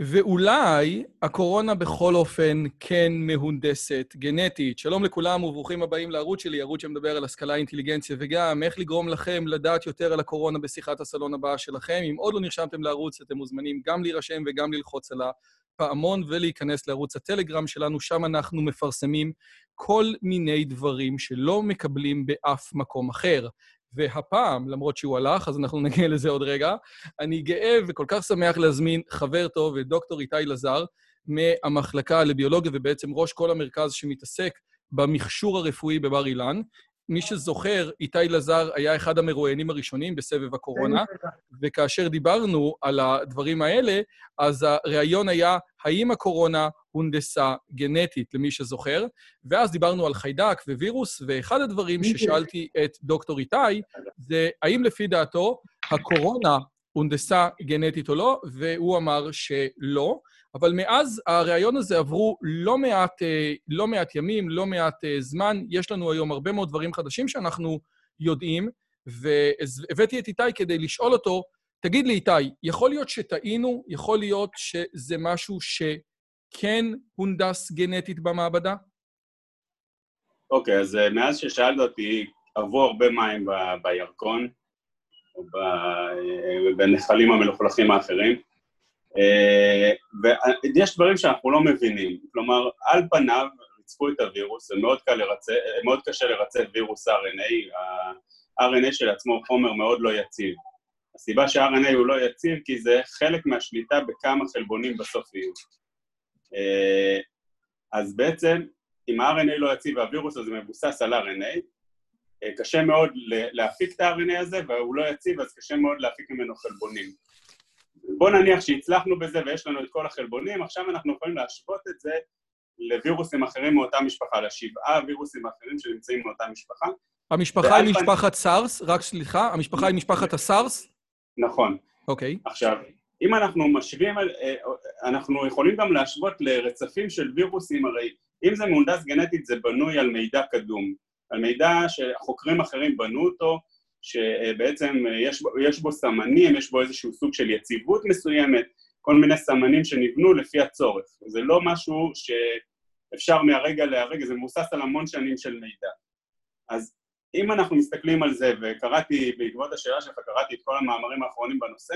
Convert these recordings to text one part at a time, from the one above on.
ואולי הקורונה בכל אופן כן מהונדסת גנטית. שלום לכולם וברוכים הבאים לערוץ שלי, ערוץ שמדבר על השכלה, אינטליגנציה וגם איך לגרום לכם לדעת יותר על הקורונה בשיחת הסלון הבאה שלכם. אם עוד לא נרשמתם לערוץ, אתם מוזמנים גם להירשם וגם ללחוץ על הפעמון ולהיכנס לערוץ הטלגרם שלנו, שם אנחנו מפרסמים כל מיני דברים שלא מקבלים באף מקום אחר. והפעם, למרות שהוא הלך, אז אנחנו נגיע לזה עוד רגע, אני גאה וכל כך שמח להזמין חבר טוב, דוקטור איתי לזר, מהמחלקה לביולוגיה, ובעצם ראש כל המרכז שמתעסק במכשור הרפואי בבר אילן. מי שזוכר, איתי לזר היה אחד המרואיינים הראשונים בסבב הקורונה, וכאשר דיברנו על הדברים האלה, אז הראיון היה, האם הקורונה הונדסה גנטית, למי שזוכר, ואז דיברנו על חיידק ווירוס, ואחד הדברים ששאלתי את דוקטור איתי, זה האם לפי דעתו הקורונה הונדסה גנטית או לא, והוא אמר שלא. אבל מאז הראיון הזה עברו לא מעט, לא מעט ימים, לא מעט זמן. יש לנו היום הרבה מאוד דברים חדשים שאנחנו יודעים, והבאתי את איתי כדי לשאול אותו, תגיד לי, איתי, יכול להיות שטעינו? יכול להיות שזה משהו שכן הונדס גנטית במעבדה? אוקיי, okay, אז מאז ששאלת אותי, עברו הרבה מים ב- בירקון, בנחלים המלוכלכים האחרים. אה, ויש דברים שאנחנו לא מבינים, כלומר, על פניו ריצפו את הווירוס, זה מאוד, לרצה, מאוד קשה לרצף וירוס RNA, ה-RNA שלעצמו הוא חומר מאוד לא יציב. הסיבה שה-RNA הוא לא יציב כי זה חלק מהשליטה בכמה חלבונים בסוף יהיו. אה, אז בעצם, אם ה-RNA לא יציב והווירוס הזה מבוסס על RNA, אה, קשה מאוד להפיק את ה-RNA הזה, והוא לא יציב, אז קשה מאוד להפיק ממנו חלבונים. בוא נניח שהצלחנו בזה ויש לנו את כל החלבונים, עכשיו אנחנו יכולים להשוות את זה לווירוסים אחרים מאותה משפחה, לשבעה וירוסים אחרים שנמצאים מאותה משפחה. המשפחה היא משפחת סארס? רק סליחה, המשפחה היא משפחת הסארס? נכון. אוקיי. Okay. עכשיו, אם אנחנו משווים, אה, אנחנו יכולים גם להשוות לרצפים של וירוסים, הרי אם זה מהונדס גנטית זה בנוי על מידע קדום, על מידע שחוקרים אחרים בנו אותו, שבעצם יש, יש בו סמנים, יש בו איזשהו סוג של יציבות מסוימת, כל מיני סמנים שנבנו לפי הצורך. זה לא משהו שאפשר מהרגע להרגע, זה מבוסס על המון שנים של מידע. אז אם אנחנו מסתכלים על זה, וקראתי, בעקבות השאלה שלך, קראתי את כל המאמרים האחרונים בנושא,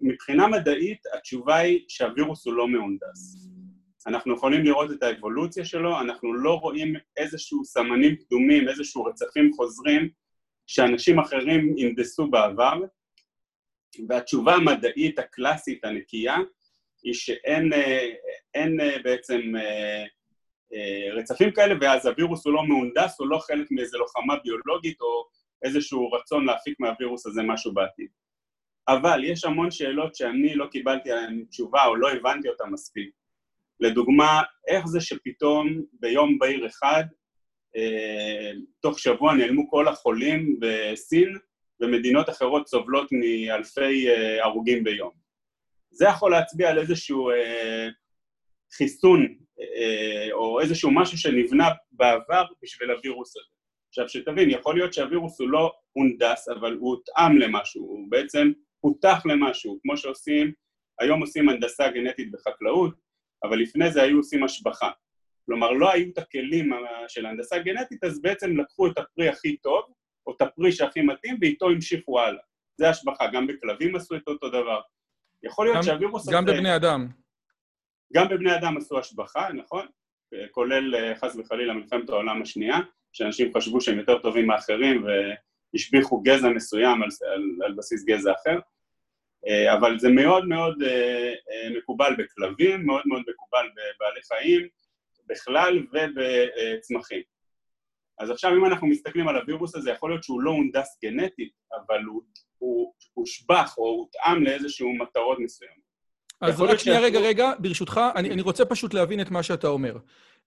מבחינה מדעית התשובה היא שהווירוס הוא לא מהונדס. אנחנו יכולים לראות את האבולוציה שלו, אנחנו לא רואים איזשהו סמנים קדומים, איזשהו רצפים חוזרים שאנשים אחרים הנדסו בעבר, והתשובה המדעית הקלאסית הנקייה היא שאין אין בעצם רצפים כאלה, ואז הווירוס הוא לא מהונדס, הוא לא חלק מאיזו לוחמה ביולוגית או איזשהו רצון להפיק מהווירוס הזה משהו בעתיד. אבל יש המון שאלות שאני לא קיבלתי עליהן תשובה או לא הבנתי אותן מספיק. לדוגמה, איך זה שפתאום ביום בהיר אחד אה, תוך שבוע נעלמו כל החולים בסין, ומדינות אחרות סובלות מאלפי אה, הרוגים ביום. זה יכול להצביע על איזשהו אה, חיסון או איזשהו משהו שנבנה בעבר בשביל הווירוס הזה. עכשיו, שתבין, יכול להיות שהווירוס הוא לא הונדס, אבל הוא הותאם למשהו, הוא בעצם פותח למשהו, כמו שעושים, היום עושים הנדסה גנטית בחקלאות, אבל לפני זה היו עושים השבחה. כלומר, לא היו את הכלים של הנדסה גנטית, אז בעצם לקחו את הפרי הכי טוב, או את הפרי שהכי מתאים, ואיתו המשיכו הלאה. זה השבחה, גם בכלבים עשו את אותו דבר. יכול להיות שהווירוס הזה... גם בבני אדם. גם בבני אדם עשו השבחה, נכון? כולל אה, חס וחלילה מלחמת העולם השנייה, שאנשים חשבו שהם יותר טובים מאחרים והשביחו גזע מסוים על, על, על בסיס גזע אחר. אבל זה מאוד מאוד מקובל בכלבים, מאוד מאוד מקובל בבעלי חיים בכלל ובצמחים. אז עכשיו אם אנחנו מסתכלים על הווירוס הזה, יכול להיות שהוא לא הונדס גנטית, אבל הוא, הוא הושבח או הותאם לאיזשהו מטרות מסוימות. אז רק שנייה, רגע, רגע, ברשותך, אני, אני רוצה פשוט להבין את מה שאתה אומר.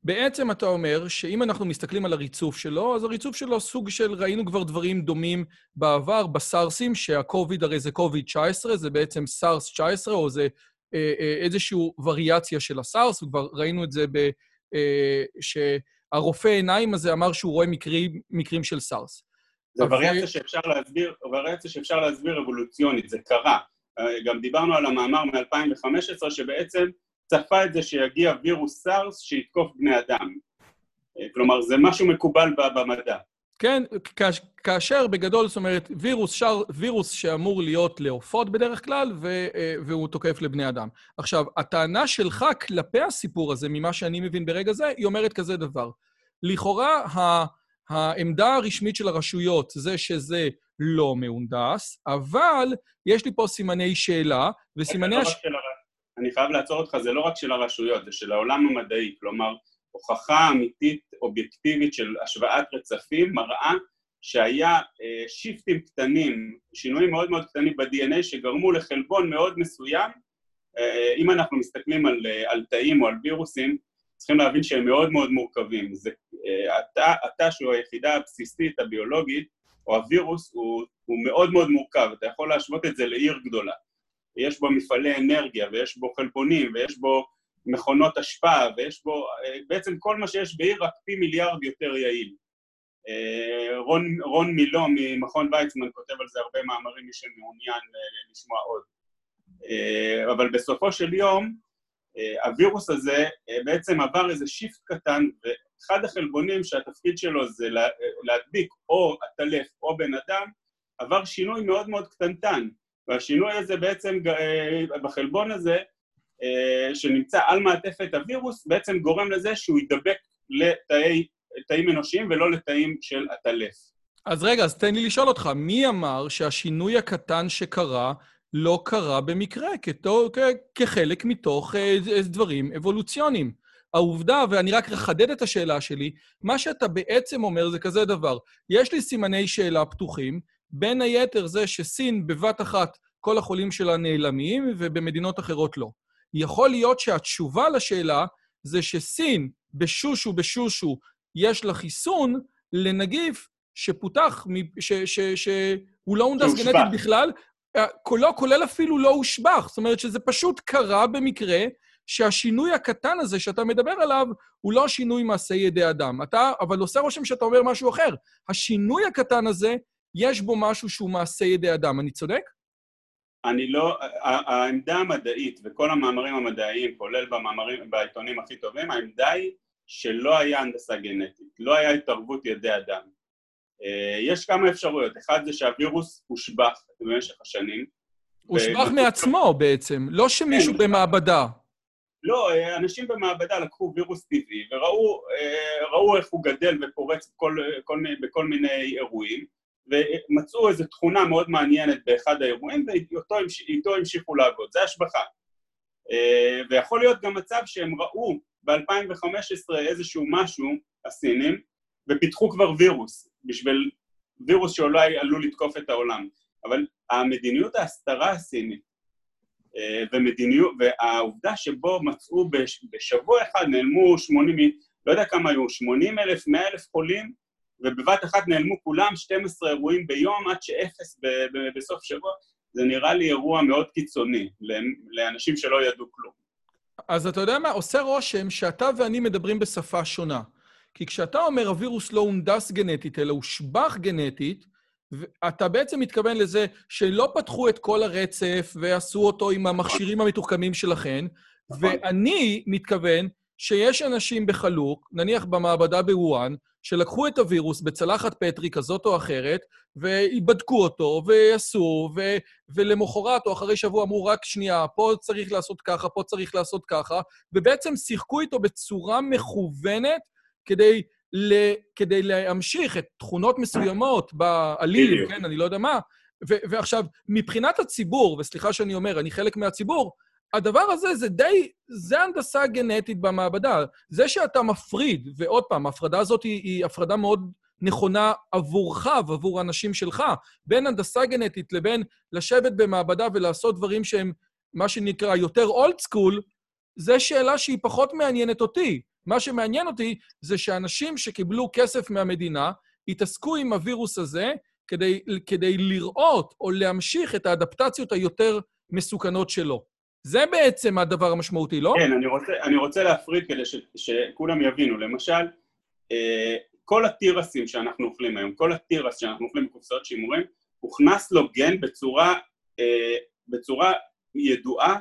בעצם אתה אומר שאם אנחנו מסתכלים על הריצוף שלו, אז הריצוף שלו סוג של, ראינו כבר דברים דומים בעבר בסארסים, שהקוביד הרי זה קוביד 19, זה בעצם סארס 19, או זה אה, אה, איזושהי וריאציה של הסארס, וכבר ראינו את זה ב... אה, שהרופא עיניים הזה אמר שהוא רואה מקרים, מקרים של סארס. זה וריאציה שאפשר להסביר, וריאציה שאפשר להסביר אבולוציונית, זה קרה. גם דיברנו על המאמר מ-2015, שבעצם צפה את זה שיגיע וירוס סארס שיתקוף בני אדם. כלומר, זה משהו מקובל במדע. כן, כאשר בגדול, זאת אומרת, וירוס, שר, וירוס שאמור להיות לעופות בדרך כלל, ו, והוא תוקף לבני אדם. עכשיו, הטענה שלך כלפי הסיפור הזה, ממה שאני מבין ברגע זה, היא אומרת כזה דבר. לכאורה, העמדה הרשמית של הרשויות זה שזה לא מהונדס, אבל יש לי פה סימני שאלה, וסימני... הש... לא אני חייב לעצור אותך, זה לא רק של הרשויות, זה של העולם המדעי. כלומר, הוכחה אמיתית, אובייקטיבית של השוואת רצפים, מראה שהיה אה, שיפטים קטנים, שינויים מאוד מאוד קטנים ב-DNA שגרמו לחלבון מאוד מסוים. אה, אם אנחנו מסתכלים על, אה, על תאים או על וירוסים, צריכים להבין שהם מאוד מאוד מורכבים. זה, התא, התא שהוא היחידה הבסיסית הביולוגית, או הווירוס, הוא, הוא מאוד מאוד מורכב, אתה יכול להשוות את זה לעיר גדולה. יש בו מפעלי אנרגיה, ויש בו חלבונים, ויש בו מכונות השפעה, ויש בו אה, בעצם כל מה שיש בעיר, רק פי מיליארד יותר יעיל. אה, רון, רון מילו ממכון ויצמן כותב על זה הרבה מאמרים, מי שמעוניין לשמוע עוד. אבל בסופו של יום, הווירוס הזה בעצם עבר איזה שיפט קטן, אחד החלבונים שהתפקיד שלו זה להדביק או עטלף או בן אדם, עבר שינוי מאוד מאוד קטנטן. והשינוי הזה בעצם, אה, בחלבון הזה, אה, שנמצא על מעטפת הווירוס, בעצם גורם לזה שהוא יידבק לתאים אנושיים ולא לתאים של עטלף. אז רגע, אז תן לי לשאול אותך, מי אמר שהשינוי הקטן שקרה לא קרה במקרה, כחלק מתוך אה, דברים אבולוציוניים? העובדה, ואני רק אחדד את השאלה שלי, מה שאתה בעצם אומר זה כזה דבר, יש לי סימני שאלה פתוחים, בין היתר זה שסין בבת אחת כל החולים שלה נעלמים, ובמדינות אחרות לא. יכול להיות שהתשובה לשאלה זה שסין, בשושו בשושו, יש לה חיסון לנגיף שפותח, שהוא לא הונדס גנטית בכלל, לא, כולל אפילו לא הושבח. זאת אומרת שזה פשוט קרה במקרה, שהשינוי הקטן הזה שאתה מדבר עליו הוא לא שינוי מעשה ידי אדם. אתה, אבל עושה רושם שאתה אומר משהו אחר. השינוי הקטן הזה, יש בו משהו שהוא מעשה ידי אדם. אני צודק? אני לא... העמדה המדעית וכל המאמרים המדעיים, כולל במאמרים, בעיתונים הכי טובים, העמדה היא שלא היה הנדסה גנטית, לא היה התערבות ידי אדם. אה, יש כמה אפשרויות. אחד זה שהווירוס הושבח במשך השנים. הושבח ו... מעצמו בעצם, לא שמישהו כן, במעבדה. לא, אה, אנשים במעבדה לקחו וירוס טבעי וראו אה, איך הוא גדל ופורץ בכל, כל, בכל מיני אירועים ומצאו איזו תכונה מאוד מעניינת באחד האירועים ואיתו המשיכו לעבוד, זה השבחה. אה, ויכול להיות גם מצב שהם ראו ב-2015 איזשהו משהו, הסינים, ופיתחו כבר וירוס, בשביל וירוס שאולי עלול לתקוף את העולם. אבל המדיניות ההסתרה הסינית אה, ומדיניות, והעובדה שבו מצאו בשבוע אחד נעלמו 80, לא יודע כמה היו, 80 אלף, 100 אלף חולים, ובבת אחת נעלמו כולם 12 אירועים ביום עד שאפס בסוף שבוע, זה נראה לי אירוע מאוד קיצוני לאנשים שלא ידעו כלום. אז אתה יודע מה? עושה רושם שאתה ואני מדברים בשפה שונה. כי כשאתה אומר הווירוס לא הונדס גנטית, אלא הושבח גנטית, אתה בעצם מתכוון לזה שלא פתחו את כל הרצף ועשו אותו עם המכשירים המתוחכמים שלכם, נכון. ואני מתכוון שיש אנשים בחלוק, נניח במעבדה בוואן, שלקחו את הווירוס בצלחת פטרי כזאת או אחרת, ובדקו אותו, ועשו, ו- ולמחרת או אחרי שבוע אמרו, רק שנייה, פה צריך לעשות ככה, פה צריך לעשות ככה, ובעצם שיחקו איתו בצורה מכוונת כדי ל, כדי להמשיך את תכונות מסוימות בעליל, כן, אני לא יודע מה, ועכשיו, מבחינת הציבור, וסליחה שאני אומר, אני חלק מהציבור, הדבר הזה זה די, זה הנדסה גנטית במעבדה. זה שאתה מפריד, ועוד פעם, ההפרדה הזאת היא, היא הפרדה מאוד נכונה עבורך ועבור האנשים שלך, בין הנדסה גנטית לבין לשבת במעבדה ולעשות דברים שהם מה שנקרא יותר אולד סקול, זו שאלה שהיא פחות מעניינת אותי. מה שמעניין אותי זה שאנשים שקיבלו כסף מהמדינה התעסקו עם הווירוס הזה כדי, כדי לראות או להמשיך את האדפטציות היותר מסוכנות שלו. זה בעצם הדבר המשמעותי, לא? כן, אני רוצה, אני רוצה להפריד כדי ש, שכולם יבינו. למשל, אה, כל התירסים שאנחנו אוכלים היום, כל התירס שאנחנו אוכלים בקופסאות שימורים, הוכנס לו גן בצורה, אה, בצורה ידועה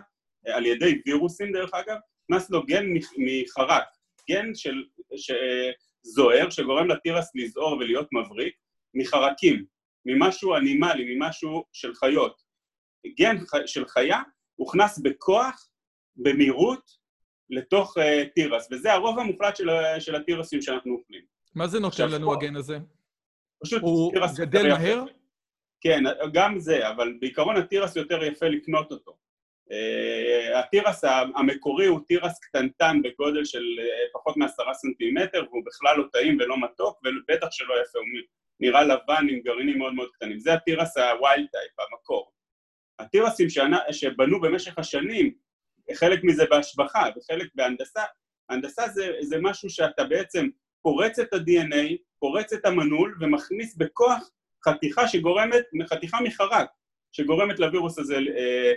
אה, על ידי וירוסים דרך אגב, הוכנס לו גן מחרק, גן של, זוהר שגורם לתירס לזעור ולהיות מבריק, מחרקים, ממשהו אנימלי, ממשהו של חיות. גן של חיה הוכנס בכוח, במהירות, לתוך אה, תירס, וזה הרוב המוחלט של, של התירסים שאנחנו אוכלים. מה זה נותן לנו פה, הגן הזה? פשוט הוא תירס גדל מהר? יפה. כן, גם זה, אבל בעיקרון התירס יותר יפה לקנות אותו. אה, התירס המקורי הוא תירס קטנטן בגודל של אה, פחות מעשרה סנטימטר, והוא בכלל לא טעים ולא מתוק, ובטח שלא יפה, הוא נראה לבן עם גרעינים מאוד מאוד קטנים. זה התירס ה wild type, המקור. התירסים שבנו במשך השנים, חלק מזה בהשבחה וחלק בהנדסה, הנדסה זה, זה משהו שאתה בעצם פורץ את ה-DNA, פורץ את המנעול ומכניס בכוח חתיכה שגורמת, חתיכה מחרק, שגורמת לווירוס הזה אה,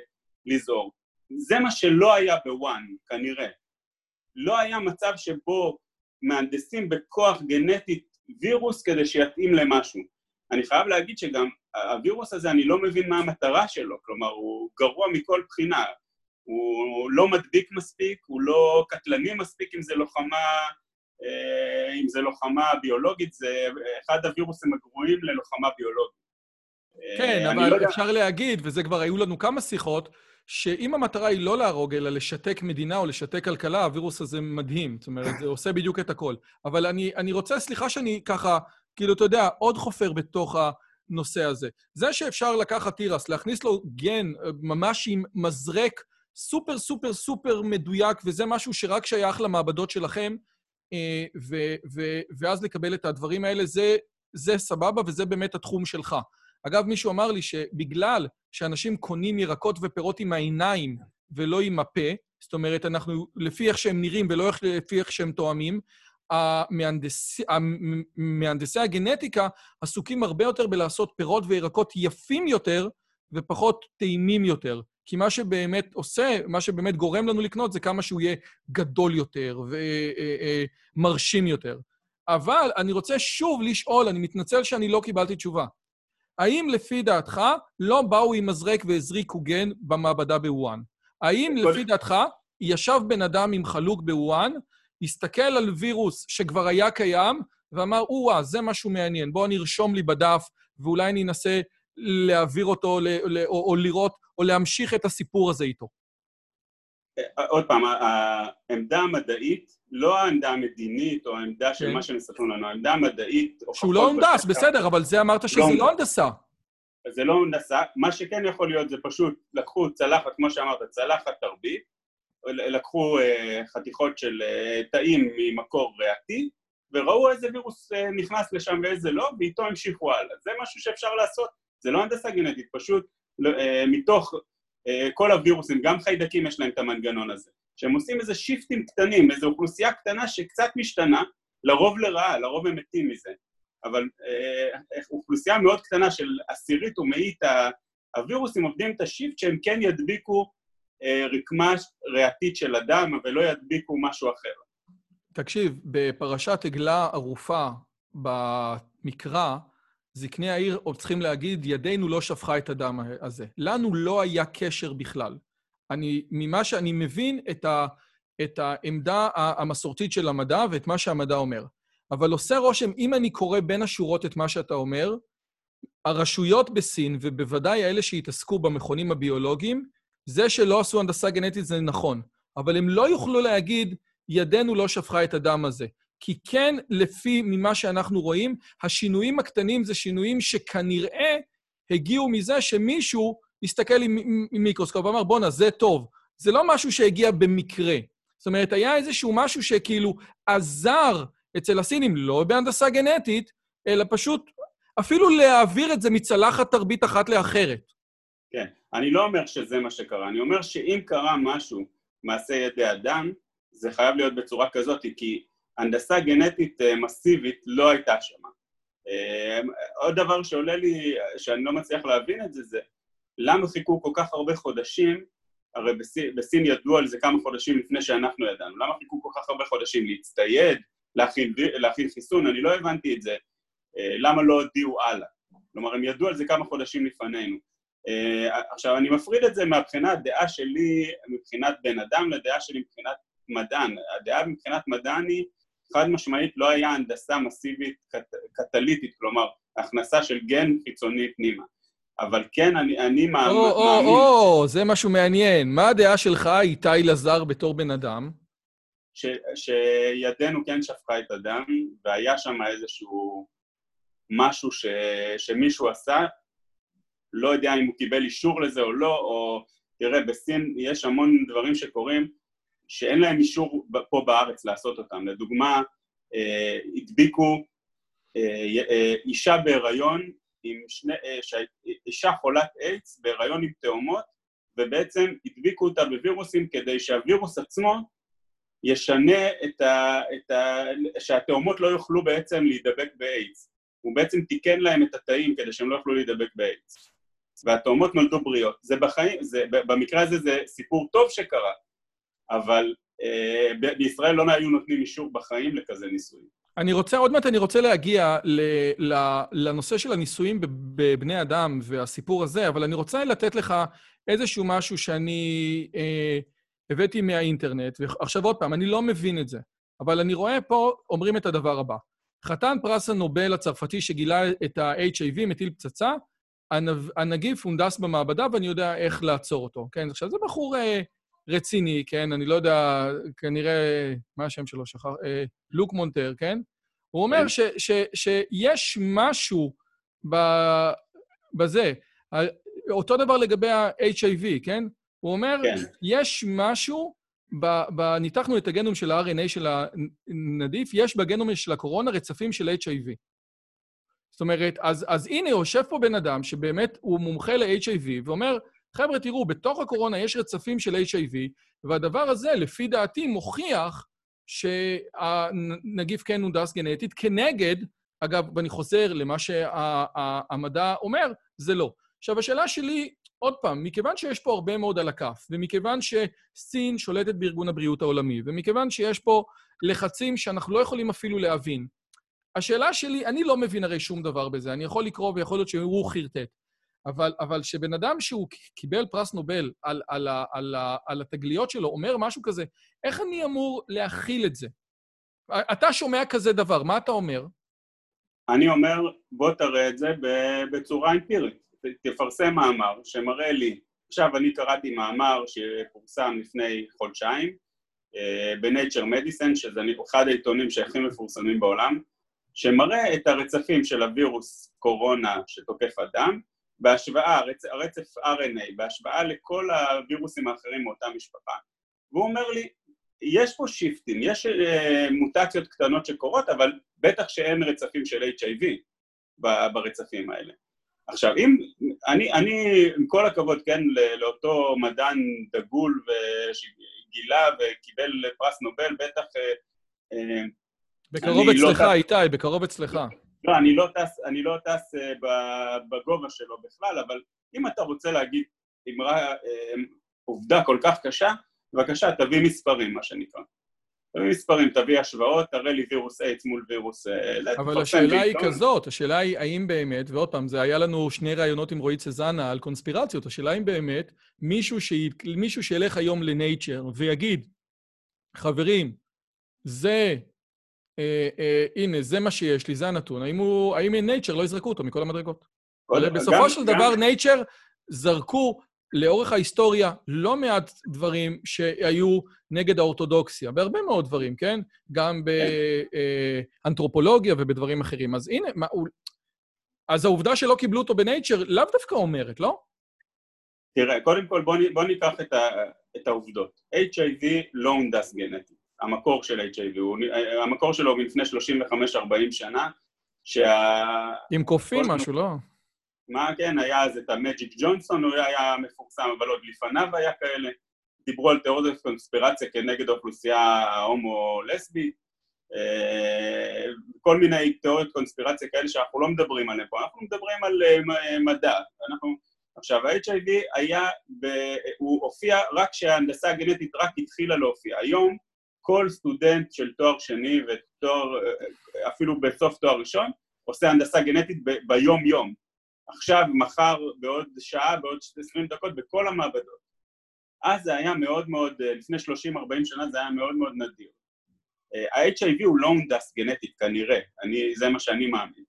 לזעור. זה מה שלא היה בוואן, כנראה. לא היה מצב שבו מהנדסים בכוח גנטית וירוס כדי שיתאים למשהו. אני חייב להגיד שגם הווירוס הזה, אני לא מבין מה המטרה שלו, כלומר, הוא גרוע מכל בחינה. הוא לא מדביק מספיק, הוא לא קטלני מספיק אם זה לוחמה, אה, אם זה לוחמה ביולוגית, זה אחד הווירוסים הגרועים ללוחמה ביולוגית. כן, אבל לא אפשר יודע... להגיד, וזה כבר היו לנו כמה שיחות, שאם המטרה היא לא להרוג, אלא לשתק מדינה או לשתק כלכלה, הווירוס הזה מדהים. זאת אומרת, זה עושה בדיוק את הכל. אבל אני, אני רוצה, סליחה שאני ככה, כאילו, אתה יודע, עוד חופר בתוך הנושא הזה. זה שאפשר לקחת תירס, להכניס לו גן ממש עם מזרק סופר סופר סופר מדויק, וזה משהו שרק שייך למעבדות שלכם, אה, ו- ו- ואז לקבל את הדברים האלה, זה, זה סבבה וזה באמת התחום שלך. אגב, מישהו אמר לי שבגלל שאנשים קונים ירקות ופירות עם העיניים ולא עם הפה, זאת אומרת, אנחנו לפי איך שהם נראים ולא לפי איך שהם תואמים, המהנדס, מהנדסי הגנטיקה עסוקים הרבה יותר בלעשות פירות וירקות יפים יותר ופחות טעימים יותר. כי מה שבאמת עושה, מה שבאמת גורם לנו לקנות זה כמה שהוא יהיה גדול יותר ומרשים יותר. אבל אני רוצה שוב לשאול, אני מתנצל שאני לא קיבלתי תשובה. האם לפי דעתך לא באו עם מזרק והזריקו גן במעבדה בוואן? האם לפי דעתך ישב בן אדם עם חלוק בוואן, הסתכל על וירוס שכבר היה קיים, ואמר, או-אה, זה משהו מעניין, בואו נרשום לי בדף, ואולי אני אנסה להעביר אותו, או, או לראות, או להמשיך את הסיפור הזה איתו. עוד פעם, העמדה המדעית, לא העמדה המדינית או העמדה של כן. מה שהם מספרים לנו, העמדה המדעית... שהוא לא הונדס, בסדר, אבל זה אמרת שזה לא, לא הנדסה. זה לא הנדסה, מה שכן יכול להיות זה פשוט לקחו צלחת, כמו שאמרת, צלחת תרבית, לקחו uh, חתיכות של uh, תאים ממקור ריאתי, וראו איזה וירוס uh, נכנס לשם ואיזה לא, ואיתו המשיכו הלאה. זה משהו שאפשר לעשות, זה לא הנדסה גנטית, פשוט uh, מתוך כל הווירוסים, גם חיידקים יש להם את המנגנון הזה, שהם עושים איזה שיפטים קטנים, איזו אוכלוסייה קטנה שקצת משתנה, לרוב לרעה, לרוב הם מתים מזה. אבל uh, אוכלוסייה מאוד קטנה של עשירית ומאית הווירוסים עובדים את השיפט שהם כן ידביקו אה, רקמה ריאתית של אדם, אבל לא ידביקו משהו אחר. תקשיב, בפרשת עגלה ערופה במקרא, זקני העיר עוד צריכים להגיד, ידינו לא שפכה את הדם הזה. לנו לא היה קשר בכלל. אני, ממה שאני מבין את, ה, את העמדה המסורתית של המדע ואת מה שהמדע אומר. אבל עושה רושם, אם אני קורא בין השורות את מה שאתה אומר, הרשויות בסין, ובוודאי האלה שהתעסקו במכונים הביולוגיים, זה שלא עשו הנדסה גנטית זה נכון, אבל הם לא יוכלו להגיד, ידנו לא שפכה את הדם הזה. כי כן, לפי ממה שאנחנו רואים, השינויים הקטנים זה שינויים שכנראה הגיעו מזה שמישהו הסתכל עם, מיקרוסקופ ואמר, בואנה, זה טוב. זה לא משהו שהגיע במקרה. זאת אומרת, היה איזשהו משהו שכאילו עזר אצל הסינים, לא בהנדסה גנטית, אלא פשוט אפילו להעביר את זה מצלחת תרבית אחת לאחרת. אני לא אומר שזה מה שקרה, אני אומר שאם קרה משהו, מעשה ידי אדם, זה חייב להיות בצורה כזאת, כי הנדסה גנטית אה, מסיבית לא הייתה שם. אה, עוד דבר שעולה לי, שאני לא מצליח להבין את זה, זה למה חיכו כל כך הרבה חודשים, הרי בסין, בסין ידעו על זה כמה חודשים לפני שאנחנו ידענו, למה חיכו כל כך הרבה חודשים להצטייד, להכין, להכין חיסון, אני לא הבנתי את זה, אה, למה לא הודיעו הלאה? כלומר, הם ידעו על זה כמה חודשים לפנינו. עכשיו, אני מפריד את זה מהבחינה הדעה שלי מבחינת בן אדם לדעה שלי מבחינת מדען. הדעה מבחינת מדען היא חד משמעית לא היה הנדסה מסיבית קט, קטליטית, כלומר, הכנסה של גן חיצוני פנימה. אבל כן, אני, אני מאמין... או, או, או, זה משהו מעניין. מה הדעה שלך, איתי לזר, בתור בן אדם? ש, שידנו כן שפכה את הדם, והיה שם איזשהו משהו ש, שמישהו עשה, לא יודע אם הוא קיבל אישור לזה או לא, או תראה, בסין יש המון דברים שקורים, שאין להם אישור פה בארץ לעשות אותם. לדוגמה, אה, הדביקו אה, אה, אישה בהיריון עם שני, אישה חולת איידס בהיריון עם תאומות, ובעצם הדביקו אותה בווירוסים כדי שהווירוס עצמו ישנה את ה... את ה שהתאומות לא יוכלו בעצם להידבק באיידס. הוא בעצם תיקן להם את התאים כדי שהם לא יוכלו להידבק באיידס. והתאומות נולדו בריאות. זה בחיים, זה, במקרה הזה זה סיפור טוב שקרה, אבל אה, בישראל לא היו נותנים אישור בחיים לכזה ניסויים. אני רוצה, עוד מעט אני רוצה להגיע ל, ל, לנושא של הניסויים בבני אדם והסיפור הזה, אבל אני רוצה לתת לך איזשהו משהו שאני אה, הבאתי מהאינטרנט, ועכשיו עוד פעם, אני לא מבין את זה, אבל אני רואה פה, אומרים את הדבר הבא. חתן פרס הנובל הצרפתי שגילה את ה-HIV, מטיל פצצה, הנגיף הונדס במעבדה ואני יודע איך לעצור אותו, כן? עכשיו, זה בחור אה, רציני, כן? אני לא יודע, כנראה, מה השם שלו? שכר? אה, לוק מונטר, כן? הוא אומר כן. ש, ש, שיש משהו ב, בזה. אותו דבר לגבי ה-HIV, כן? הוא אומר, כן. יש משהו, ב, ב, ניתחנו את הגנום של ה-RNA של הנדיף, יש בגנום של הקורונה רצפים של HIV. זאת אומרת, אז, אז הנה, יושב פה בן אדם שבאמת הוא מומחה ל-HIV, ואומר, חבר'ה, תראו, בתוך הקורונה יש רצפים של HIV, והדבר הזה, לפי דעתי, מוכיח שהנגיף כן הונדס גנטית, כנגד, אגב, ואני חוזר למה שהמדע אומר, זה לא. עכשיו, השאלה שלי, עוד פעם, מכיוון שיש פה הרבה מאוד על הכף, ומכיוון שסין שולטת בארגון הבריאות העולמי, ומכיוון שיש פה לחצים שאנחנו לא יכולים אפילו להבין, השאלה שלי, אני לא מבין הרי שום דבר בזה, אני יכול לקרוא ויכול להיות שהוא חרטט, אבל, אבל שבן אדם שהוא קיבל פרס נובל על, על, על, על, על התגליות שלו אומר משהו כזה, איך אני אמור להכיל את זה? אתה שומע כזה דבר, מה אתה אומר? אני אומר, בוא תראה את זה בצורה אמפירית. תפרסם מאמר שמראה לי, עכשיו אני קראתי מאמר שפורסם לפני חודשיים אה, ב-Nature Medicine, שזה אחד העיתונים שהכי מפורסמים בעולם, שמראה את הרצפים של הווירוס קורונה שתוקף אדם, בהשוואה, הרצ... הרצף RNA, בהשוואה לכל הווירוסים האחרים מאותה משפחה. והוא אומר לי, יש פה שיפטים, יש uh, מוטציות קטנות שקורות, אבל בטח שאין רצפים של HIV ברצפים האלה. עכשיו, אם, אני, אני, עם כל הכבוד, כן, לאותו מדען דגול שגילה וקיבל פרס נובל, בטח... Uh, uh, בקרוב אצלך, לא איתי, בקרוב אצלך. לא, אני לא טס, אני לא טס אה, בגובה שלו בכלל, אבל אם אתה רוצה להגיד אמרה, אה, עובדה כל כך קשה, בבקשה, תביא מספרים, מה שנקרא. תביא מספרים, תביא השוואות, תראה לי וירוס איידס מול וירוס... אה, אבל השאלה היא כזאת, השאלה היא האם באמת, ועוד פעם, זה היה לנו שני ראיונות עם רועי צזנה על קונספירציות, השאלה אם באמת מישהו, ש... מישהו שילך היום לנייצ'ר ויגיד, חברים, זה הנה, זה מה שיש לי, זה הנתון. האם הוא, האם נייצ'ר לא יזרקו אותו מכל המדרגות? בסופו של דבר, נייצ'ר זרקו לאורך ההיסטוריה לא מעט דברים שהיו נגד האורתודוקסיה, בהרבה מאוד דברים, כן? גם באנתרופולוגיה ובדברים אחרים. אז הנה, מה, הוא... אז העובדה שלא קיבלו אותו בנייצ'ר לאו דווקא אומרת, לא? תראה, קודם כל בוא, בוא ניקח את, ה, את העובדות. HIV לא הונדס גנטית, המקור של HIV, הוא, המקור שלו מלפני 35-40 שנה, שה... עם קופים משהו, לא? מה, כן, היה אז את המג'יק ג'ונסון, הוא היה מפורסם, אבל עוד לפניו היה כאלה. דיברו על תיאוריות קונספירציה כנגד האוכלוסייה ההומו-לסבית, אה, כל מיני תיאוריות קונספירציה כאלה שאנחנו לא מדברים עליהן פה, אנחנו מדברים על אה, מדע. אנחנו... עכשיו, ה-HIV היה, ב... הוא הופיע רק כשההנדסה הגנטית רק התחילה להופיע. היום כל סטודנט של תואר שני ותואר, אה, אפילו בסוף תואר ראשון, עושה הנדסה גנטית ב- ביום-יום. עכשיו, מחר, בעוד שעה, בעוד 20 דקות, בכל המעבדות. אז זה היה מאוד מאוד, לפני 30-40 שנה זה היה מאוד מאוד נדיר. ה-HIV הוא לא הונדס גנטית כנראה, אני, זה מה שאני מאמין.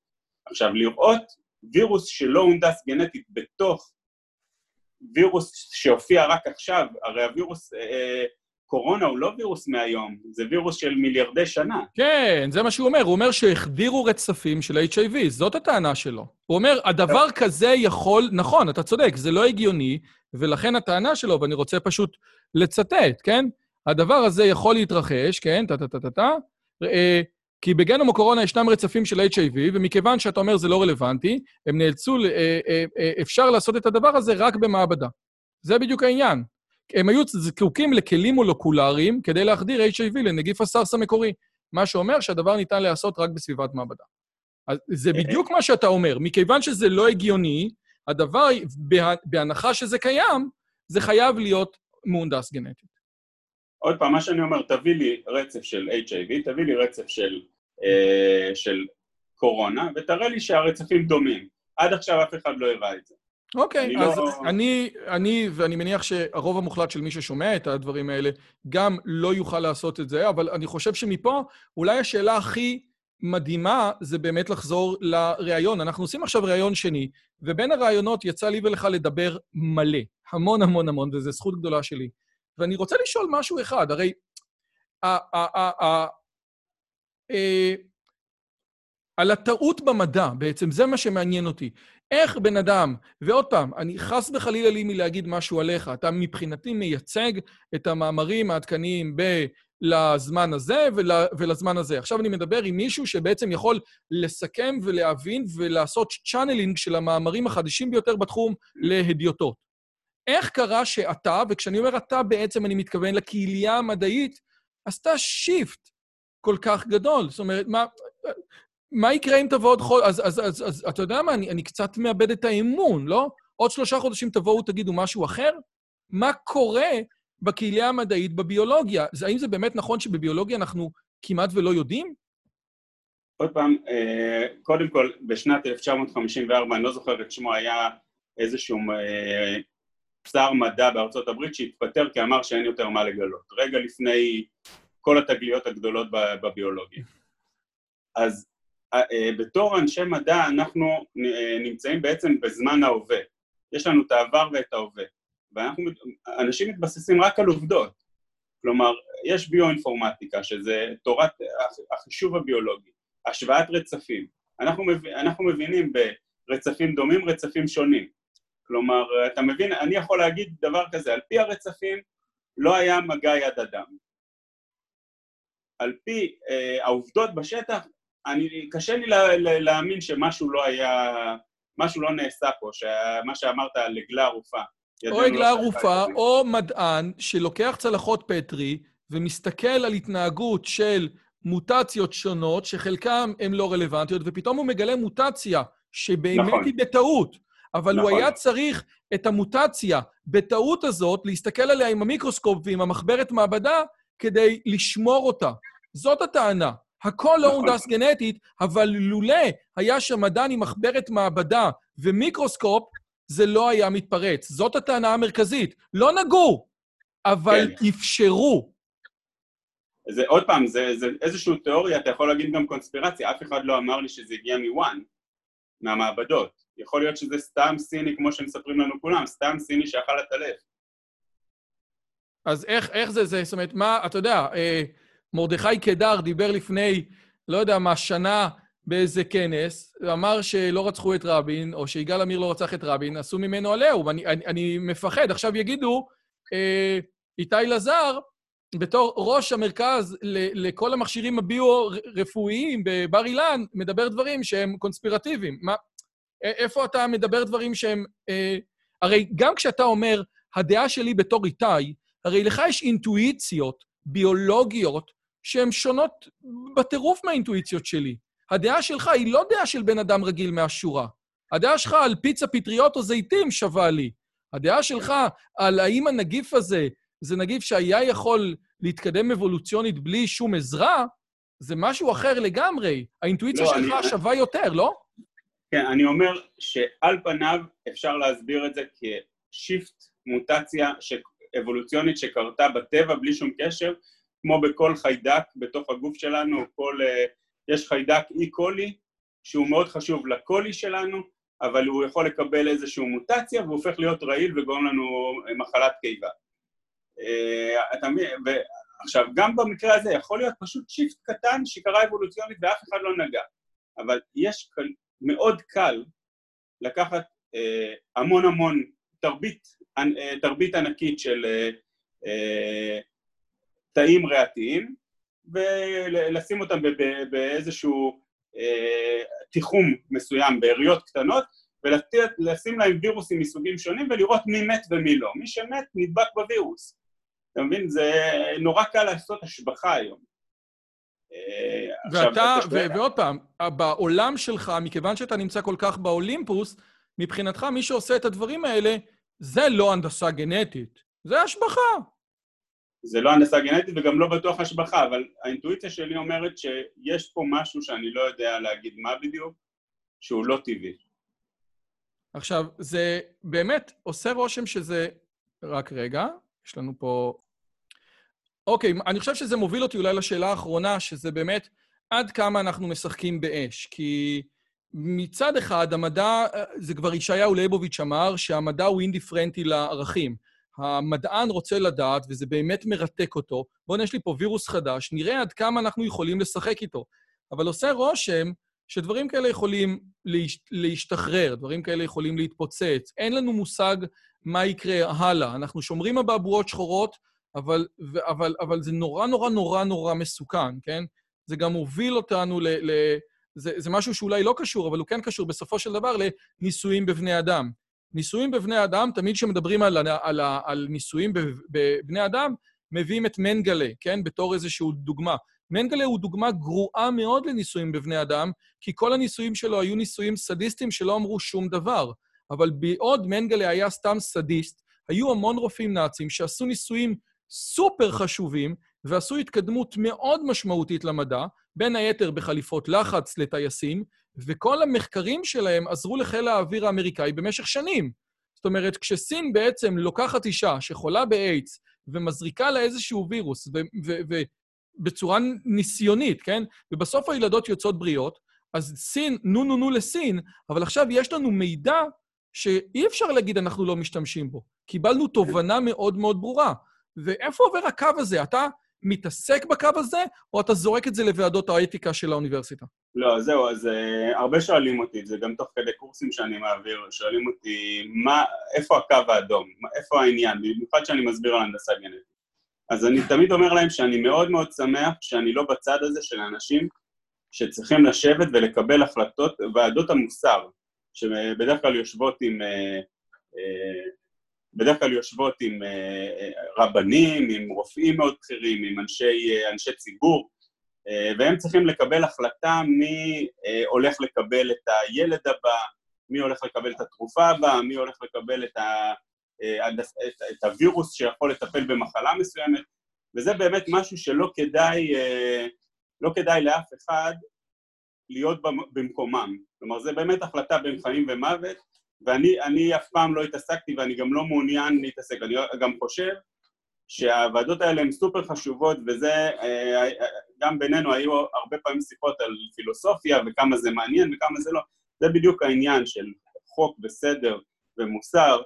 עכשיו, לראות וירוס שלא הונדס גנטית בתוך וירוס שהופיע רק עכשיו, הרי הווירוס, אה, קורונה הוא לא וירוס מהיום, זה וירוס של מיליארדי שנה. כן, זה מה שהוא אומר, הוא אומר שהחדירו רצפים של HIV, זאת הטענה שלו. הוא אומר, הדבר כזה יכול, נכון, אתה צודק, זה לא הגיוני, ולכן הטענה שלו, ואני רוצה פשוט לצטט, כן? הדבר הזה יכול להתרחש, כן, טה-טה-טה-טה, אה, כי בגנום הקורונה ישנם רצפים של HIV, ומכיוון שאתה אומר זה לא רלוונטי, הם נאלצו, אה, אה, אפשר לעשות את הדבר הזה רק במעבדה. זה בדיוק העניין. הם היו זקוקים לכלים מולקולריים כדי להחדיר HIV לנגיף הסארס המקורי, מה שאומר שהדבר ניתן להיעשות רק בסביבת מעבדה. אז זה בדיוק מה שאתה אומר. מכיוון שזה לא הגיוני, הדבר, בהנחה שזה קיים, זה חייב להיות מהונדס גנטית. עוד פעם, מה שאני אומר, תביא לי רצף של HIV, תביא לי רצף של, אה, של קורונה, ותראה לי שהרצפים דומים. עד עכשיו אף אחד לא הראה את זה. אוקיי, אז לא... אני, אני, ואני מניח שהרוב המוחלט של מי ששומע את הדברים האלה, גם לא יוכל לעשות את זה, אבל אני חושב שמפה, אולי השאלה הכי מדהימה זה באמת לחזור לראיון. אנחנו עושים עכשיו ראיון שני, ובין הראיונות יצא לי ולך לדבר מלא, המון המון המון, וזו זכות גדולה שלי. ואני רוצה לשאול משהו אחד, הרי... אה, על הטעות במדע, בעצם, זה מה שמעניין אותי. איך בן אדם, ועוד פעם, אני חס וחלילה לי מלהגיד משהו עליך, אתה מבחינתי מייצג את המאמרים העדכניים ב... לזמן הזה ול, ולזמן הזה. עכשיו אני מדבר עם מישהו שבעצם יכול לסכם ולהבין ולעשות channeling של המאמרים החדשים ביותר בתחום להדיוטות. איך קרה שאתה, וכשאני אומר אתה בעצם אני מתכוון לקהילייה המדעית, עשתה shift כל כך גדול? זאת אומרת, מה, מה יקרה אם תבוא עוד חודש? אז, אז, אז, אז אתה יודע מה, אני, אני קצת מאבד את האמון, לא? עוד שלושה חודשים תבואו, תגידו משהו אחר? מה קורה בקהילה המדעית בביולוגיה? האם זה באמת נכון שבביולוגיה אנחנו כמעט ולא יודעים? עוד פעם, אה, קודם כל, בשנת 1954, אני לא זוכר את שמו, היה איזשהו אה, שר מדע בארצות הברית שהתפטר כי אמר שאין יותר מה לגלות, רגע לפני כל התגליות הגדולות בביולוגיה. אז בתור אנשי מדע אנחנו אה, נמצאים בעצם בזמן ההווה. יש לנו את העבר ואת ההווה. ואנשים מתבססים רק על עובדות. כלומר, יש ביואינפורמטיקה, שזה תורת החישוב הביולוגי, השוואת רצפים. אנחנו, מב... אנחנו מבינים ברצפים דומים, רצפים שונים. כלומר, אתה מבין, אני יכול להגיד דבר כזה, על פי הרצפים לא היה מגע יד אדם. על פי אה, העובדות בשטח, אני, קשה לי לה, לה, להאמין שמשהו לא היה, משהו לא נעשה פה, שמה שאמרת על עגלה ערופה. או עגלה לא ערופה, או מדען שלוקח צלחות פטרי ומסתכל על התנהגות של מוטציות שונות, שחלקן הן לא רלוונטיות, ופתאום הוא מגלה מוטציה שבאמת נכון. היא בטעות. אבל נכון. הוא היה צריך את המוטציה בטעות הזאת, להסתכל עליה עם המיקרוסקופ ועם המחברת מעבדה, כדי לשמור אותה. זאת הטענה. הכל לא נכון. הונדס גנטית, אבל לולא היה שם מדען עם מחברת מעבדה ומיקרוסקופ, זה לא היה מתפרץ. זאת הטענה המרכזית. לא נגעו, אבל כן. אפשרו. זה עוד פעם, זה, זה איזושהי תיאוריה, אתה יכול להגיד גם קונספירציה, אף אחד לא אמר לי שזה הגיע מוואן, מהמעבדות. יכול להיות שזה סתם סיני, כמו שמספרים לנו כולם, סתם סיני שאכל את הלב. אז איך, איך זה, זה, זאת אומרת, מה, אתה יודע, אה, מרדכי קדר דיבר לפני, לא יודע מה, שנה, באיזה כנס, אמר שלא רצחו את רבין, או שיגאל עמיר לא רצח את רבין, עשו ממנו עליהום. אני, אני, אני מפחד. עכשיו יגידו, אה, איתי לזר, בתור ראש המרכז ל, לכל המכשירים הביו-רפואיים בבר אילן, מדבר דברים שהם קונספירטיביים. מה, איפה אתה מדבר דברים שהם... אה, הרי גם כשאתה אומר, הדעה שלי בתור איתי, הרי לך יש אינטואיציות ביולוגיות שהן שונות בטירוף מהאינטואיציות שלי. הדעה שלך היא לא דעה של בן אדם רגיל מהשורה. הדעה שלך על פיצה, פטריות או זיתים שווה לי. הדעה שלך על האם הנגיף הזה זה נגיף שהיה יכול להתקדם אבולוציונית בלי שום עזרה, זה משהו אחר לגמרי. האינטואיציה לא, שלך אני... שווה יותר, לא? כן, אני אומר שעל פניו אפשר להסביר את זה כ shift, מוטציה אבולוציונית שקרתה בטבע בלי שום קשר, כמו בכל חיידק בתוך הגוף שלנו, כל, אה, יש חיידק אי קולי שהוא מאוד חשוב לקולון שלנו, אבל הוא יכול לקבל איזושהי מוטציה והוא הופך להיות רעיל וגורם לנו מחלת קיבה. אה, אתה מבין, עכשיו גם במקרה הזה יכול להיות פשוט shift קטן שקרה אבולוציונית ואף אחד לא נגע, אבל יש מאוד קל לקחת uh, המון המון תרבית, uh, תרבית ענקית של uh, תאים ריאתיים ולשים אותם באיזשהו אה, תיחום מסוים בעיריות קטנות ולשים להם וירוסים מסוגים שונים ולראות מי מת ומי לא. מי שמת נדבק בווירוס. אתה מבין? זה נורא קל לעשות השבחה היום. אה, ואתה, ו- ועוד פעם, בעולם שלך, מכיוון שאתה נמצא כל כך באולימפוס, מבחינתך מי שעושה את הדברים האלה, זה לא הנדסה גנטית, זה השבחה. זה לא הנדסה גנטית וגם לא בטוח השבחה, אבל האינטואיציה שלי אומרת שיש פה משהו שאני לא יודע להגיד מה בדיוק, שהוא לא טבעי. עכשיו, זה באמת עושה רושם שזה... רק רגע, יש לנו פה... אוקיי, אני חושב שזה מוביל אותי אולי לשאלה האחרונה, שזה באמת עד כמה אנחנו משחקים באש. כי מצד אחד, המדע, זה כבר ישעיהו ליבוביץ' אמר, שהמדע הוא אינדיפרנטי לערכים. המדען רוצה לדעת, וזה באמת מרתק אותו, בואו, יש לי פה וירוס חדש, נראה עד כמה אנחנו יכולים לשחק איתו. אבל עושה רושם שדברים כאלה יכולים להש... להשתחרר, דברים כאלה יכולים להתפוצץ. אין לנו מושג מה יקרה הלאה. אנחנו שומרים אבעבועות שחורות, אבל, אבל, אבל זה נורא נורא נורא נורא מסוכן, כן? זה גם מוביל אותנו ל... ל... זה, זה משהו שאולי לא קשור, אבל הוא כן קשור בסופו של דבר לניסויים בבני אדם. ניסויים בבני אדם, תמיד כשמדברים על, על, על, ניסויים בבני אדם, מביאים את מנגלה, כן? בתור איזושהי דוגמה. מנגלה הוא דוגמה גרועה מאוד לניסויים בבני אדם, כי כל הניסויים שלו היו ניסויים סדיסטיים שלא אמרו שום דבר. אבל בעוד מנגלה היה סתם סדיסט, היו המון רופאים נאצים שעשו ניסויים סופר חשובים ועשו התקדמות מאוד משמעותית למדע, בין היתר בחליפות לחץ לטייסים, וכל המחקרים שלהם עזרו לחיל האוויר האמריקאי במשך שנים. זאת אומרת, כשסין בעצם לוקחת אישה שחולה באיידס ומזריקה לה איזשהו וירוס, ובצורה ניסיונית, כן? ובסוף הילדות יוצאות בריאות, אז סין, נו נו נו לסין, אבל עכשיו יש לנו מידע שאי אפשר להגיד אנחנו לא משתמשים בו. קיבלנו תובנה מאוד מאוד ברורה. ואיפה עובר הקו הזה? אתה מתעסק בקו הזה, או אתה זורק את זה לוועדות האתיקה של האוניברסיטה? לא, זהו, אז uh, הרבה שואלים אותי, זה גם תוך כדי קורסים שאני מעביר, שואלים אותי, מה, איפה הקו האדום? איפה העניין? במיוחד שאני מסביר על הנדסה גנטית. אז אני תמיד אומר להם שאני מאוד מאוד שמח שאני לא בצד הזה של האנשים שצריכים לשבת ולקבל החלטות, ועדות המוסר, שבדרך כלל יושבות עם... Uh, uh, בדרך כלל יושבות עם אה, אה, רבנים, עם רופאים מאוד בכירים, עם אנשי, אה, אנשי ציבור, והם צריכים לקבל החלטה מי הולך לקבל את הילד הבא, מי הולך לקבל את התרופה הבאה, מי הולך לקבל את, ה, את, את הווירוס שיכול לטפל במחלה מסוימת, וזה באמת משהו שלא כדאי, לא כדאי לאף אחד להיות במקומם. כלומר, זה באמת החלטה בין חיים ומוות, ואני אף פעם לא התעסקתי ואני גם לא מעוניין להתעסק, אני גם חושב שהוועדות האלה הן סופר חשובות וזה, אה, אה, גם בינינו היו הרבה פעמים שיחות על פילוסופיה וכמה זה מעניין וכמה זה לא, זה בדיוק העניין של חוק וסדר ומוסר,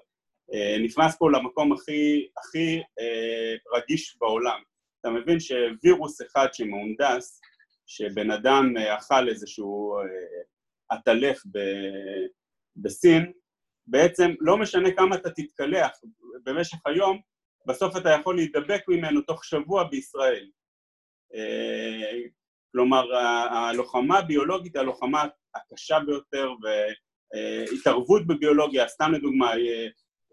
אה, נכנס פה למקום הכי, הכי רגיש בעולם. אתה מבין שווירוס אחד שמהונדס, שבן אדם אכל איזשהו עטלף בסין, בעצם לא משנה כמה אתה תתקלח במשך היום, בסוף אתה יכול להידבק ממנו תוך שבוע בישראל. כלומר, הלוחמה הביולוגית היא הלוחמה הקשה ביותר, והתערבות בביולוגיה, סתם לדוגמה,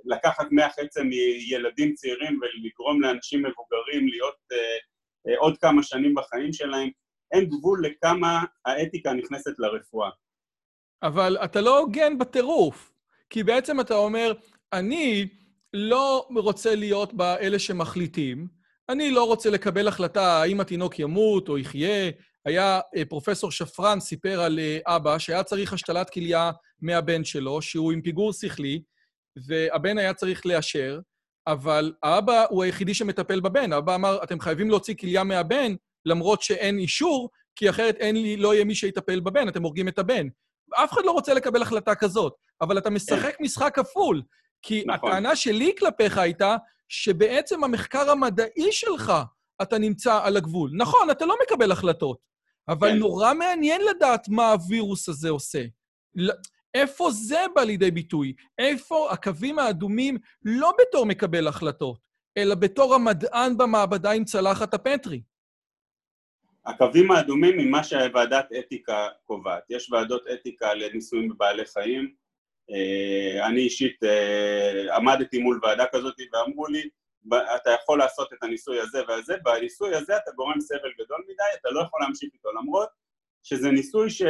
לקחת מח עצם מילדים צעירים ולגרום לאנשים מבוגרים להיות uh, עוד כמה שנים בחיים שלהם, אין גבול לכמה האתיקה נכנסת לרפואה. אבל אתה לא הוגן בטירוף, כי בעצם אתה אומר, אני לא רוצה להיות באלה שמחליטים, אני לא רוצה לקבל החלטה האם התינוק ימות או יחיה. היה אה, פרופסור שפרן סיפר על אבא שהיה צריך השתלת כליה מהבן שלו, שהוא עם פיגור שכלי, והבן היה צריך לאשר, אבל האבא הוא היחידי שמטפל בבן. האבא אמר, אתם חייבים להוציא כליה מהבן, למרות שאין אישור, כי אחרת אין לי, לא יהיה מי שיטפל בבן, אתם הורגים את הבן. אף אחד לא רוצה לקבל החלטה כזאת, אבל אתה משחק משחק כפול. כי נכון. הטענה שלי כלפיך הייתה שבעצם המחקר המדעי שלך, אתה נמצא על הגבול. נכון, אתה לא מקבל החלטות, אבל כן. נורא מעניין לדעת מה הווירוס הזה עושה. איפה זה בא לידי ביטוי? איפה הקווים האדומים לא בתור מקבל החלטות, אלא בתור המדען במעבדה עם צלחת הפטרי? הקווים האדומים ממה שוועדת אתיקה קובעת. יש ועדות אתיקה לניסויים בבעלי חיים. אה, אני אישית אה, עמדתי מול ועדה כזאת ואמרו לי, אתה יכול לעשות את הניסוי הזה והזה, בניסוי הזה אתה גורם סבל גדול מדי, אתה לא יכול להמשיך איתו, למרות שזה ניסוי ש...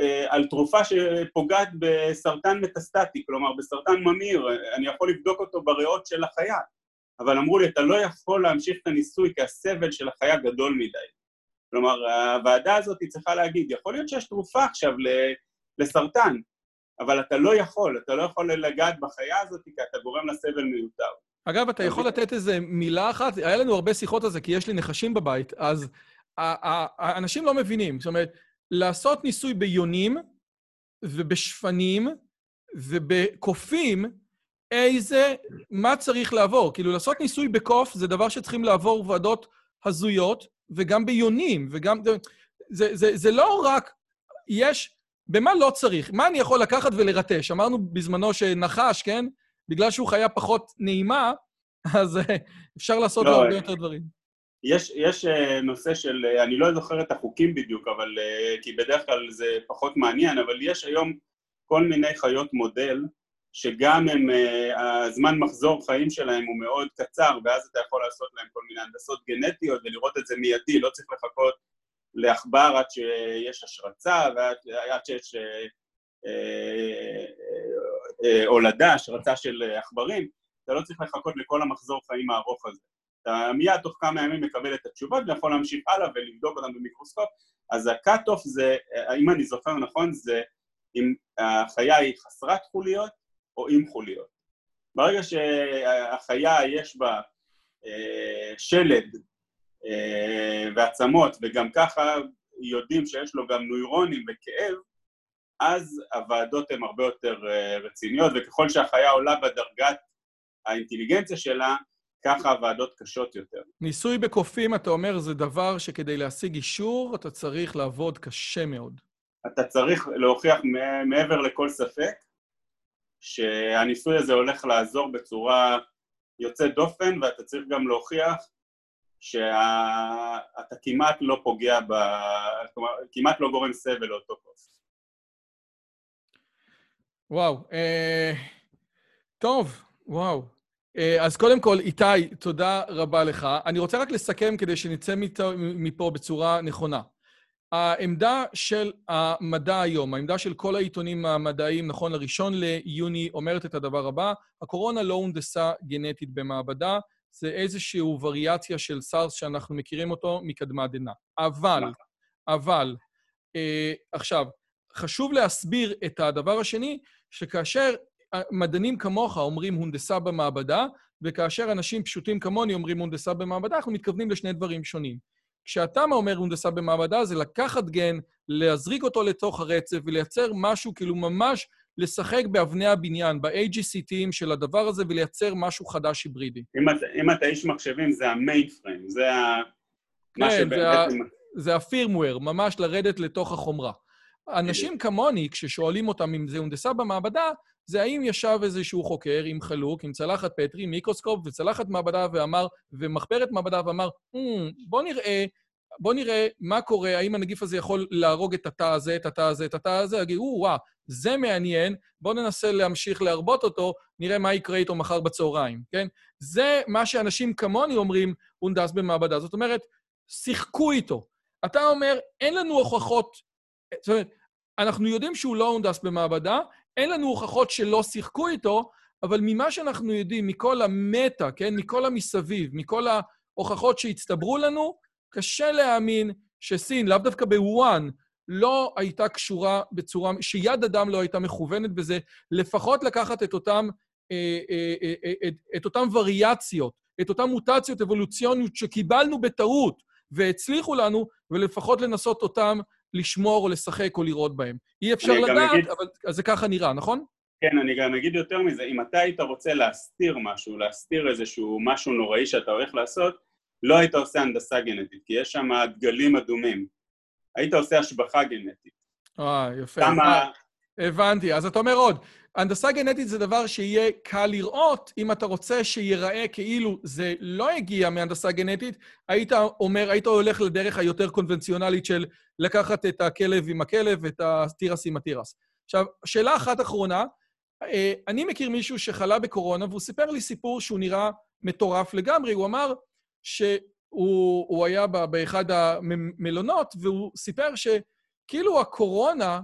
אה, על תרופה שפוגעת בסרטן מטסטטי, כלומר בסרטן ממאיר, אני יכול לבדוק אותו בריאות של החיה, אבל אמרו לי, אתה לא יכול להמשיך את הניסוי כי הסבל של החיה גדול מדי. כלומר, הוועדה הזאת צריכה להגיד, יכול להיות שיש תרופה עכשיו לסרטן, אבל אתה לא יכול, אתה לא יכול לגעת בחיה הזאת כי אתה גורם לה סבל מיותר. אגב, אתה יכול לתת איזה מילה אחת? היה לנו הרבה שיחות על זה, כי יש לי נחשים בבית, אז האנשים לא מבינים. זאת אומרת, לעשות ניסוי ביונים ובשפנים ובקופים, איזה, מה צריך לעבור. כאילו, לעשות ניסוי בקוף זה דבר שצריכים לעבור ועדות הזויות, וגם ביונים, וגם... זה, זה, זה לא רק... יש... במה לא צריך? מה אני יכול לקחת ולרטש? אמרנו בזמנו שנחש, כן? בגלל שהוא חיה פחות נעימה, אז אפשר לעשות לא, לו הרבה יותר דברים. יש, יש אה, נושא של, אה, אני לא זוכר את החוקים בדיוק, אבל, אה, כי בדרך כלל זה פחות מעניין, אבל יש היום כל מיני חיות מודל, שגם הם, הזמן מחזור חיים שלהם הוא מאוד קצר, ואז אתה יכול לעשות להם כל מיני הנדסות גנטיות ולראות את זה מיידי, לא צריך לחכות לעכבר עד שיש השרצה ועד שיש הולדה, השרצה של עכברים, אתה לא צריך לחכות לכל המחזור חיים הארוך הזה. אתה מיד תוך כמה ימים מקבל את התשובות ויכול להמשיך הלאה ולבדוק אותן במיקרוסקופ. אז ה-cut-off זה, אם אני זוכר נכון, זה אם החיה היא חסרת חוליות או עם חוליות. ברגע שהחיה יש בה אה, שלד אה, ועצמות, וגם ככה יודעים שיש לו גם נוירונים וכאב, אז הוועדות הן הרבה יותר אה, רציניות, וככל שהחיה עולה בדרגת האינטליגנציה שלה, ככה הוועדות קשות יותר. ניסוי בקופים, אתה אומר, זה דבר שכדי להשיג אישור, אתה צריך לעבוד קשה מאוד. אתה צריך להוכיח מעבר לכל ספק שהניסוי הזה הולך לעזור בצורה יוצאת דופן, ואתה צריך גם להוכיח שאתה כמעט לא פוגע ב... כלומר, כמעט לא גורם סבל לאותו קוף. וואו. אה... טוב, וואו. אה, אז קודם כל, איתי, תודה רבה לך. אני רוצה רק לסכם כדי שנצא מפה בצורה נכונה. העמדה של המדע היום, העמדה של כל העיתונים המדעיים, נכון לראשון ליוני, אומרת את הדבר הבא, הקורונה לא הונדסה גנטית במעבדה, זה איזושהי וריאציה של סארס שאנחנו מכירים אותו מקדמה דנא. אבל, אבל, אה, עכשיו, חשוב להסביר את הדבר השני, שכאשר מדענים כמוך אומרים הונדסה במעבדה, וכאשר אנשים פשוטים כמוני אומרים הונדסה במעבדה, אנחנו מתכוונים לשני דברים שונים. כשאתה אומר הונדסה במעבדה, זה לקחת גן, להזריק אותו לתוך הרצף ולייצר משהו, כאילו ממש לשחק באבני הבניין, ב-AGCTים של הדבר הזה, ולייצר משהו חדש היברידי. אם, אם אתה איש מחשבים, זה המיין פריים, זה ה... כן, זה, ה... זה הפירמוור, ממש לרדת לתוך החומרה. אנשים כמוני, כששואלים אותם אם זה הונדסה במעבדה, זה האם ישב איזשהו חוקר עם חלוק, עם צלחת פטרי, מיקרוסקופ וצלחת מעבדה ואמר, ומחברת מעבדה ואמר, mm, בוא נראה, בוא נראה מה קורה, האם הנגיף הזה יכול להרוג את התא הזה, את התא הזה, את התא הזה, יגידו, וואה, זה מעניין, בואו ננסה להמשיך להרבות אותו, נראה מה יקרה איתו מחר בצהריים, כן? זה מה שאנשים כמוני אומרים, הונדס במעבדה. זאת אומרת, שיחקו איתו. אתה אומר, אין לנו הוכחות, זאת אומרת, אנחנו יודעים שהוא לא הונדס במעבדה, אין לנו הוכחות שלא שיחקו איתו, אבל ממה שאנחנו יודעים, מכל המטה, כן? מכל המסביב, מכל ההוכחות שהצטברו לנו, קשה להאמין שסין, לאו דווקא בוואן, לא הייתה קשורה בצורה, שיד אדם לא הייתה מכוונת בזה, לפחות לקחת את אותם, אה, אה, אה, את, את אותם וריאציות, את אותן מוטציות אבולוציוניות שקיבלנו בטעות והצליחו לנו, ולפחות לנסות אותם לשמור או לשחק או לראות בהם. אי אפשר לדעת, אגיד... אבל זה ככה נראה, נכון? כן, אני גם אגיד יותר מזה, אם אתה היית רוצה להסתיר משהו, להסתיר איזשהו משהו נוראי שאתה הולך לעשות, לא היית עושה הנדסה גנטית, כי יש שם דגלים אדומים. היית עושה השבחה גנטית. אה, יפה. כמה... הבנתי. אז אתה אומר עוד, הנדסה גנטית זה דבר שיהיה קל לראות, אם אתה רוצה שיראה כאילו זה לא הגיע מהנדסה גנטית, היית אומר, היית הולך לדרך היותר קונבנציונלית של לקחת את הכלב עם הכלב ואת התירס עם התירס. עכשיו, שאלה אחת אחרונה, אה, אני מכיר מישהו שחלה בקורונה, והוא סיפר לי סיפור שהוא נראה מטורף לגמרי. הוא אמר שהוא היה באחד המלונות, והוא סיפר שכאילו הקורונה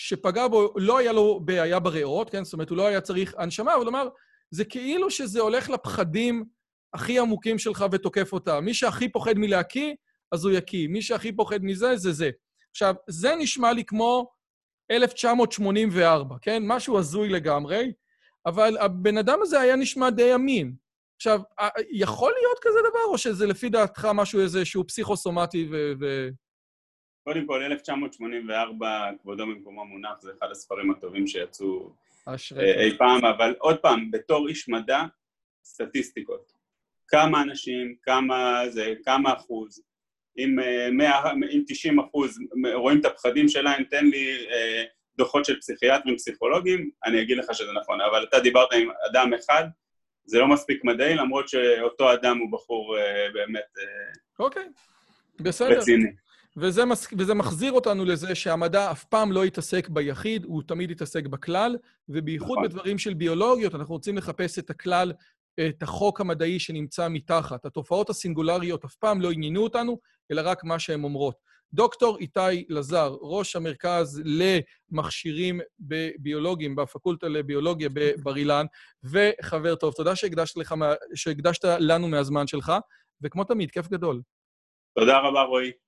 שפגע בו, לא היה לו בעיה בריאות, כן? זאת אומרת, הוא לא היה צריך הנשמה, אבל הוא אמר, זה כאילו שזה הולך לפחדים הכי עמוקים שלך ותוקף אותם. מי שהכי פוחד מלהקיא, אז הוא יקיא. מי שהכי פוחד מזה, זה זה. עכשיו, זה נשמע לי כמו 1984, כן? משהו הזוי לגמרי, אבל הבן אדם הזה היה נשמע די אמין. עכשיו, יכול להיות כזה דבר, או שזה לפי דעתך משהו איזשהו פסיכוסומטי ו... ו... קודם כל, 1984, כבודו במקומו מונח, זה אחד הספרים הטובים שיצאו אה, אי פעם, אבל עוד פעם, בתור איש מדע, סטטיסטיקות. כמה אנשים, כמה זה, כמה אחוז, אם, 100, אה, אם 90 אחוז רואים את הפחדים שלהם, תן לי אה, דוחות של פסיכיאטרים, פסיכולוגים, אני אגיד לך שזה נכון. אבל אתה דיברת עם אדם אחד, זה לא מספיק מדעי, למרות שאותו אדם הוא בחור אה, באמת אה, אוקיי, בסדר. רציני. וזה, מס... וזה מחזיר אותנו לזה שהמדע אף פעם לא יתעסק ביחיד, הוא תמיד יתעסק בכלל, ובייחוד נכון. בדברים של ביולוגיות, אנחנו רוצים לחפש את הכלל, את החוק המדעי שנמצא מתחת. התופעות הסינגולריות אף פעם לא עניינו אותנו, אלא רק מה שהן אומרות. דוקטור איתי לזר, ראש המרכז למכשירים ביולוגיים בפקולטה לביולוגיה בבר אילן, וחבר טוב, תודה שהקדשת, לך, שהקדשת לנו מהזמן שלך, וכמו תמיד, כיף גדול. תודה רבה, רועי.